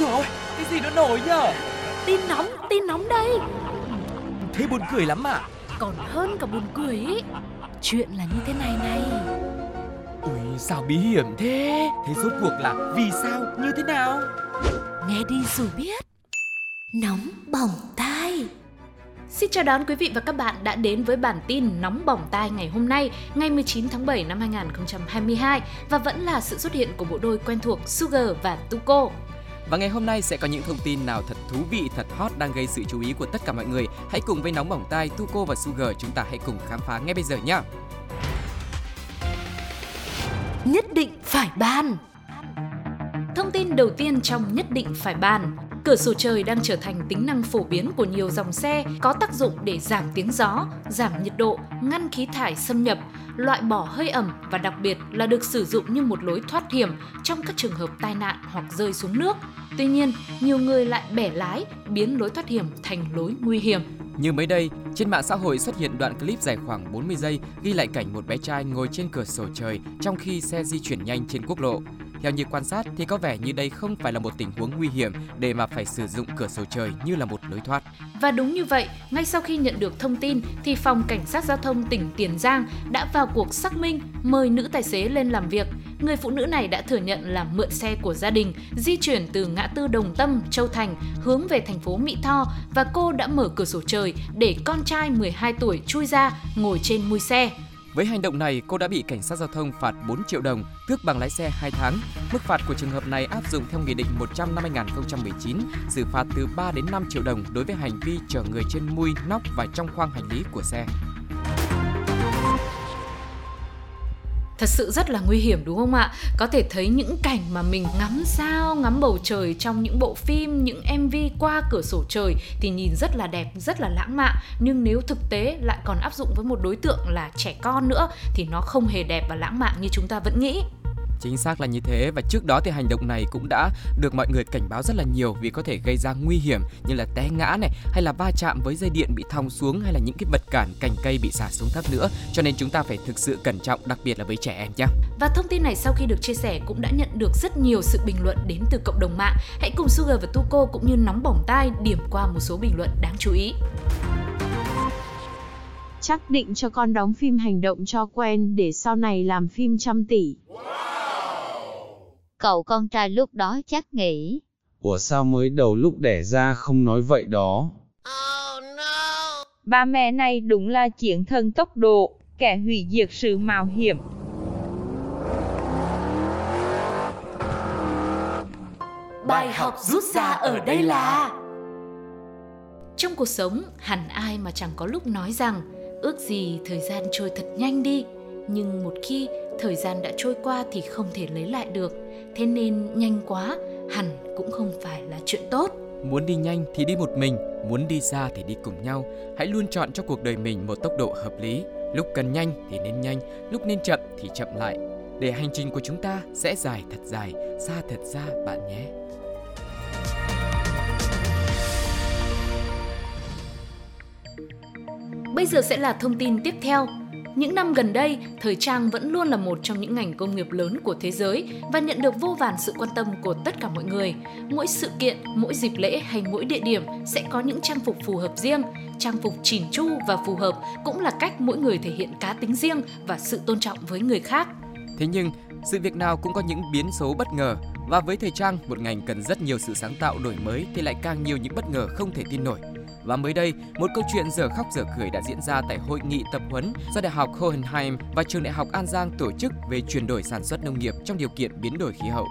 rồi. Cái gì nó nổi nhở? Tin nóng, tin nóng đây. Thế buồn cười lắm à? Còn hơn cả buồn cười ý. Chuyện là như thế này này. Ui sao bí hiểm thế? Thế rốt cuộc là vì sao? Như thế nào? Nghe đi rồi biết. Nóng bỏng tai. Xin chào đón quý vị và các bạn đã đến với bản tin nóng bỏng tai ngày hôm nay, ngày 19 tháng 7 năm 2022 và vẫn là sự xuất hiện của bộ đôi quen thuộc Sugar và Tuko. Và ngày hôm nay sẽ có những thông tin nào thật thú vị, thật hot đang gây sự chú ý của tất cả mọi người. Hãy cùng với nóng bỏng tai Tuko và Sugar chúng ta hãy cùng khám phá ngay bây giờ nhé. Nhất định phải ban. Thông tin đầu tiên trong nhất định phải ban Cửa sổ trời đang trở thành tính năng phổ biến của nhiều dòng xe, có tác dụng để giảm tiếng gió, giảm nhiệt độ, ngăn khí thải xâm nhập, loại bỏ hơi ẩm và đặc biệt là được sử dụng như một lối thoát hiểm trong các trường hợp tai nạn hoặc rơi xuống nước. Tuy nhiên, nhiều người lại bẻ lái, biến lối thoát hiểm thành lối nguy hiểm. Như mới đây, trên mạng xã hội xuất hiện đoạn clip dài khoảng 40 giây ghi lại cảnh một bé trai ngồi trên cửa sổ trời trong khi xe di chuyển nhanh trên quốc lộ. Theo như quan sát thì có vẻ như đây không phải là một tình huống nguy hiểm để mà phải sử dụng cửa sổ trời như là một lối thoát. Và đúng như vậy, ngay sau khi nhận được thông tin thì phòng cảnh sát giao thông tỉnh Tiền Giang đã vào cuộc xác minh, mời nữ tài xế lên làm việc. Người phụ nữ này đã thừa nhận là mượn xe của gia đình, di chuyển từ ngã tư Đồng Tâm, Châu Thành hướng về thành phố Mỹ Tho và cô đã mở cửa sổ trời để con trai 12 tuổi chui ra ngồi trên mui xe. Với hành động này, cô đã bị cảnh sát giao thông phạt 4 triệu đồng, tước bằng lái xe 2 tháng. Mức phạt của trường hợp này áp dụng theo Nghị định 100 năm 2019, xử phạt từ 3 đến 5 triệu đồng đối với hành vi chở người trên mui, nóc và trong khoang hành lý của xe. Thật sự rất là nguy hiểm đúng không ạ? Có thể thấy những cảnh mà mình ngắm sao, ngắm bầu trời trong những bộ phim, những MV qua cửa sổ trời thì nhìn rất là đẹp, rất là lãng mạn. Nhưng nếu thực tế lại còn áp dụng với một đối tượng là trẻ con nữa thì nó không hề đẹp và lãng mạn như chúng ta vẫn nghĩ. Chính xác là như thế và trước đó thì hành động này cũng đã được mọi người cảnh báo rất là nhiều vì có thể gây ra nguy hiểm như là té ngã này hay là va chạm với dây điện bị thòng xuống hay là những cái vật cản cành cây bị xả xuống thấp nữa cho nên chúng ta phải thực sự cẩn trọng đặc biệt là với trẻ em nhé. Và thông tin này sau khi được chia sẻ cũng đã nhận được rất nhiều sự bình luận đến từ cộng đồng mạng. Hãy cùng Sugar và Tuko cũng như nóng bỏng tai điểm qua một số bình luận đáng chú ý chắc định cho con đóng phim hành động cho quen để sau này làm phim trăm tỷ. Cậu con trai lúc đó chắc nghĩ. Ủa sao mới đầu lúc đẻ ra không nói vậy đó? Oh no! Ba mẹ này đúng là chiến thần tốc độ, kẻ hủy diệt sự mạo hiểm. Bài học rút ra ở đây là Trong cuộc sống, hẳn ai mà chẳng có lúc nói rằng ước gì thời gian trôi thật nhanh đi, nhưng một khi thời gian đã trôi qua thì không thể lấy lại được thế nên nhanh quá hẳn cũng không phải là chuyện tốt. Muốn đi nhanh thì đi một mình muốn đi xa thì đi cùng nhau. Hãy luôn chọn cho cuộc đời mình một tốc độ hợp lý. Lúc cần nhanh thì nên nhanh lúc nên chậm thì chậm lại. Để hành trình của chúng ta sẽ dài thật dài xa thật xa bạn nhé. Bây giờ sẽ là thông tin tiếp theo những năm gần đây, thời trang vẫn luôn là một trong những ngành công nghiệp lớn của thế giới và nhận được vô vàn sự quan tâm của tất cả mọi người. Mỗi sự kiện, mỗi dịp lễ hay mỗi địa điểm sẽ có những trang phục phù hợp riêng. Trang phục chỉn chu và phù hợp cũng là cách mỗi người thể hiện cá tính riêng và sự tôn trọng với người khác. Thế nhưng, sự việc nào cũng có những biến số bất ngờ và với thời trang, một ngành cần rất nhiều sự sáng tạo đổi mới thì lại càng nhiều những bất ngờ không thể tin nổi. Và mới đây, một câu chuyện dở khóc dở cười đã diễn ra tại hội nghị tập huấn do Đại học Hohenheim và Trường Đại học An Giang tổ chức về chuyển đổi sản xuất nông nghiệp trong điều kiện biến đổi khí hậu.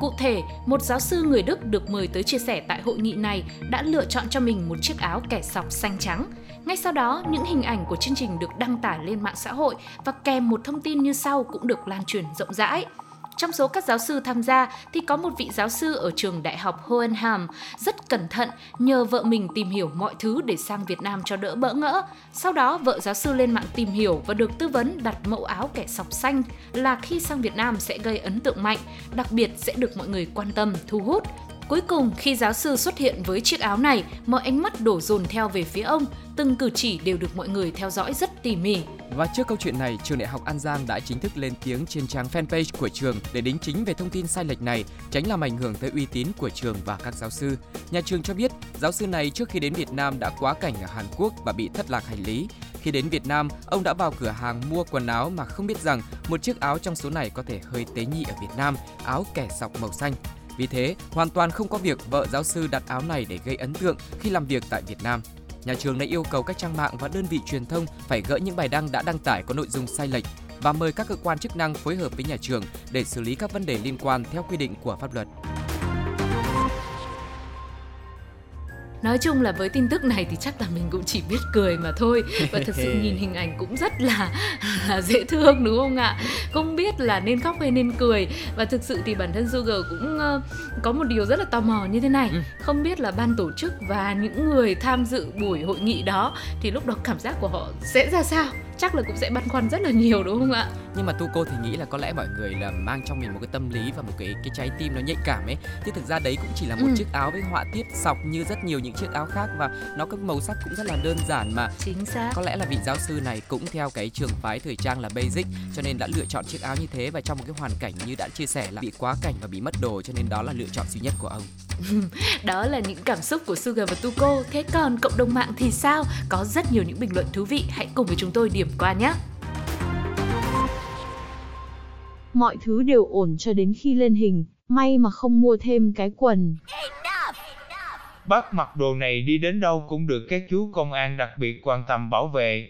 Cụ thể, một giáo sư người Đức được mời tới chia sẻ tại hội nghị này đã lựa chọn cho mình một chiếc áo kẻ sọc xanh trắng. Ngay sau đó, những hình ảnh của chương trình được đăng tải lên mạng xã hội và kèm một thông tin như sau cũng được lan truyền rộng rãi. Trong số các giáo sư tham gia thì có một vị giáo sư ở trường đại học Hohenheim rất cẩn thận nhờ vợ mình tìm hiểu mọi thứ để sang Việt Nam cho đỡ bỡ ngỡ. Sau đó vợ giáo sư lên mạng tìm hiểu và được tư vấn đặt mẫu áo kẻ sọc xanh là khi sang Việt Nam sẽ gây ấn tượng mạnh, đặc biệt sẽ được mọi người quan tâm, thu hút. Cuối cùng, khi giáo sư xuất hiện với chiếc áo này, mọi ánh mắt đổ dồn theo về phía ông, từng cử chỉ đều được mọi người theo dõi rất tỉ mỉ. Và trước câu chuyện này, trường Đại học An Giang đã chính thức lên tiếng trên trang fanpage của trường để đính chính về thông tin sai lệch này, tránh làm ảnh hưởng tới uy tín của trường và các giáo sư. Nhà trường cho biết, giáo sư này trước khi đến Việt Nam đã quá cảnh ở Hàn Quốc và bị thất lạc hành lý. Khi đến Việt Nam, ông đã vào cửa hàng mua quần áo mà không biết rằng một chiếc áo trong số này có thể hơi tế nhị ở Việt Nam, áo kẻ sọc màu xanh. Vì thế, hoàn toàn không có việc vợ giáo sư đặt áo này để gây ấn tượng khi làm việc tại Việt Nam. Nhà trường đã yêu cầu các trang mạng và đơn vị truyền thông phải gỡ những bài đăng đã đăng tải có nội dung sai lệch và mời các cơ quan chức năng phối hợp với nhà trường để xử lý các vấn đề liên quan theo quy định của pháp luật. Nói chung là với tin tức này thì chắc là mình cũng chỉ biết cười mà thôi. Và thực sự nhìn hình ảnh cũng rất là, là dễ thương đúng không ạ? Không biết là nên khóc hay nên cười. Và thực sự thì bản thân Sugar cũng uh, có một điều rất là tò mò như thế này. Ừ. Không biết là ban tổ chức và những người tham dự buổi hội nghị đó Thì lúc đó cảm giác của họ sẽ ra sao chắc là cũng sẽ băn khoăn rất là nhiều đúng không ạ? Nhưng mà tu cô thì nghĩ là có lẽ mọi người là mang trong mình một cái tâm lý và một cái cái trái tim nó nhạy cảm ấy. Chứ thực ra đấy cũng chỉ là một ừ. chiếc áo với họa tiết sọc như rất nhiều những chiếc áo khác và nó có màu sắc cũng rất là đơn giản mà. Chính xác. Có lẽ là vị giáo sư này cũng theo cái trường phái thời trang là basic cho nên đã lựa chọn chiếc áo như thế và trong một cái hoàn cảnh như đã chia sẻ là bị quá cảnh và bị mất đồ cho nên đó là lựa chọn duy nhất của ông đó là những cảm xúc của Sugar và Tuko thế còn cộng đồng mạng thì sao có rất nhiều những bình luận thú vị hãy cùng với chúng tôi điểm qua nhé mọi thứ đều ổn cho đến khi lên hình, may mà không mua thêm cái quần. Bác mặc đồ này đi đến đâu cũng được các chú công an đặc biệt quan tâm bảo vệ.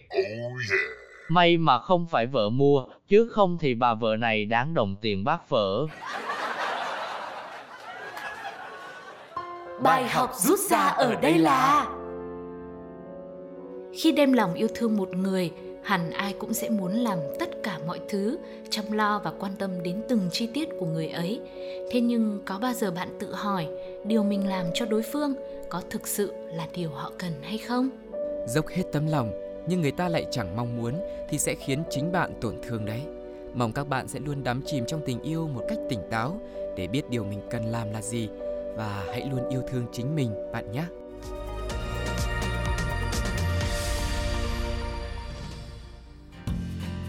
May mà không phải vợ mua, chứ không thì bà vợ này đáng đồng tiền bác phở. Bài học rút ra ở đây là Khi đem lòng yêu thương một người, hẳn ai cũng sẽ muốn làm tất cả mọi thứ chăm lo và quan tâm đến từng chi tiết của người ấy. Thế nhưng có bao giờ bạn tự hỏi điều mình làm cho đối phương có thực sự là điều họ cần hay không? Dốc hết tấm lòng nhưng người ta lại chẳng mong muốn thì sẽ khiến chính bạn tổn thương đấy. Mong các bạn sẽ luôn đắm chìm trong tình yêu một cách tỉnh táo để biết điều mình cần làm là gì và hãy luôn yêu thương chính mình bạn nhé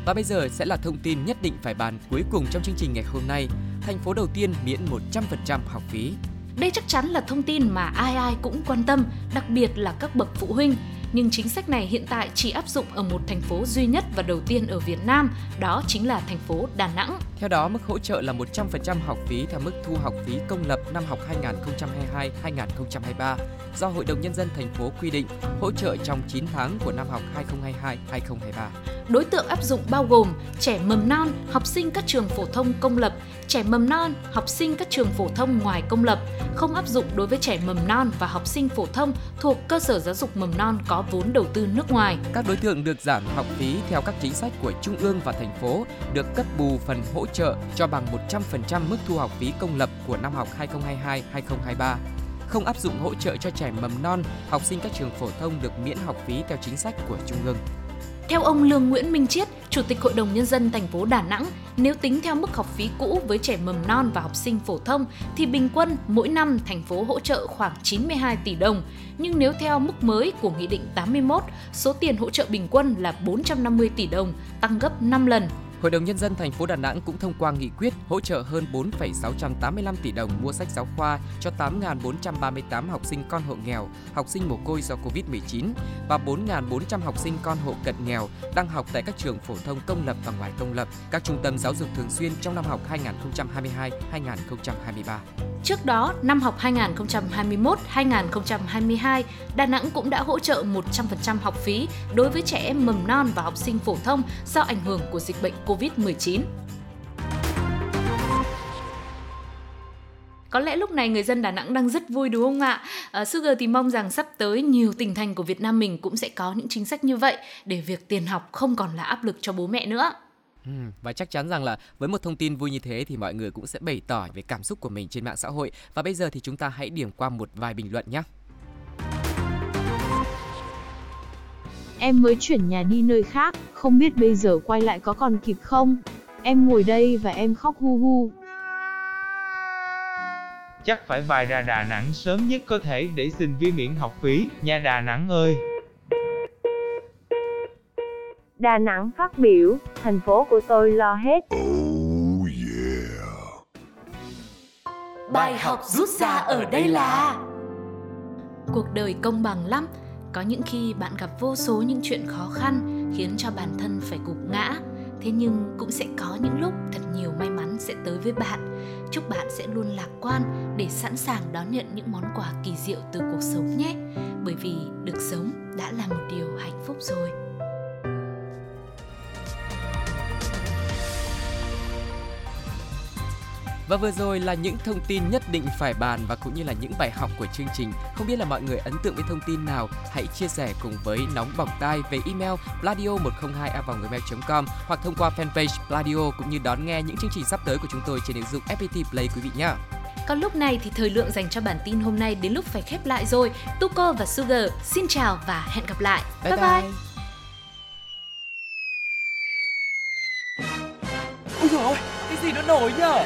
Và bây giờ sẽ là thông tin nhất định phải bàn cuối cùng trong chương trình ngày hôm nay. Thành phố đầu tiên miễn 100% học phí. Đây chắc chắn là thông tin mà ai ai cũng quan tâm, đặc biệt là các bậc phụ huynh nhưng chính sách này hiện tại chỉ áp dụng ở một thành phố duy nhất và đầu tiên ở Việt Nam, đó chính là thành phố Đà Nẵng. Theo đó, mức hỗ trợ là 100% học phí theo mức thu học phí công lập năm học 2022-2023 do Hội đồng Nhân dân thành phố quy định, hỗ trợ trong 9 tháng của năm học 2022-2023. Đối tượng áp dụng bao gồm trẻ mầm non, học sinh các trường phổ thông công lập, trẻ mầm non, học sinh các trường phổ thông ngoài công lập, không áp dụng đối với trẻ mầm non và học sinh phổ thông thuộc cơ sở giáo dục mầm non có vốn đầu tư nước ngoài. Các đối tượng được giảm học phí theo các chính sách của trung ương và thành phố được cấp bù phần hỗ trợ cho bằng 100% mức thu học phí công lập của năm học 2022-2023 không áp dụng hỗ trợ cho trẻ mầm non, học sinh các trường phổ thông được miễn học phí theo chính sách của trung ương. Theo ông Lương Nguyễn Minh Chiết, Chủ tịch Hội đồng Nhân dân thành phố Đà Nẵng, nếu tính theo mức học phí cũ với trẻ mầm non và học sinh phổ thông thì bình quân mỗi năm thành phố hỗ trợ khoảng 92 tỷ đồng. Nhưng nếu theo mức mới của Nghị định 81, số tiền hỗ trợ bình quân là 450 tỷ đồng, tăng gấp 5 lần Hội đồng Nhân dân thành phố Đà Nẵng cũng thông qua nghị quyết hỗ trợ hơn 4,685 tỷ đồng mua sách giáo khoa cho 8.438 học sinh con hộ nghèo, học sinh mồ côi do Covid-19 và 4.400 học sinh con hộ cận nghèo đang học tại các trường phổ thông công lập và ngoài công lập, các trung tâm giáo dục thường xuyên trong năm học 2022-2023. Trước đó, năm học 2021-2022, Đà Nẵng cũng đã hỗ trợ 100% học phí đối với trẻ em mầm non và học sinh phổ thông do ảnh hưởng của dịch bệnh COVID-19. Có lẽ lúc này người dân Đà Nẵng đang rất vui đúng không ạ? À, Sugar thì mong rằng sắp tới nhiều tỉnh thành của Việt Nam mình cũng sẽ có những chính sách như vậy để việc tiền học không còn là áp lực cho bố mẹ nữa. Ừ, và chắc chắn rằng là với một thông tin vui như thế thì mọi người cũng sẽ bày tỏ về cảm xúc của mình trên mạng xã hội và bây giờ thì chúng ta hãy điểm qua một vài bình luận nhé. Em mới chuyển nhà đi nơi khác, không biết bây giờ quay lại có còn kịp không? Em ngồi đây và em khóc hu hu. Chắc phải bài ra Đà Nẵng sớm nhất có thể để xin vi miễn học phí, nhà Đà Nẵng ơi. Đà Nẵng phát biểu, thành phố của tôi lo hết. Bài học rút ra ở đây là Cuộc đời công bằng lắm. Có những khi bạn gặp vô số những chuyện khó khăn Khiến cho bản thân phải gục ngã. Thế nhưng cũng sẽ có những lúc thật nhiều may mắn sẽ tới với bạn. Chúc bạn sẽ luôn lạc quan để sẵn sàng đón nhận những món quà kỳ diệu từ cuộc sống nhé. Bởi vì được sống đã là một điều hạnh phúc rồi Và vừa rồi là những thông tin nhất định phải bàn và cũng như là những bài học của chương trình. Không biết là mọi người ấn tượng với thông tin nào? Hãy chia sẻ cùng với Nóng Bỏng Tai về email pladio102a.gmail.com hoặc thông qua fanpage Pladio cũng như đón nghe những chương trình sắp tới của chúng tôi trên ứng dụng FPT Play quý vị nhé. Còn lúc này thì thời lượng dành cho bản tin hôm nay đến lúc phải khép lại rồi. Tuko và Sugar xin chào và hẹn gặp lại. Bye bye. bye. Ôi dồi ôi, cái gì nó nổi nhở?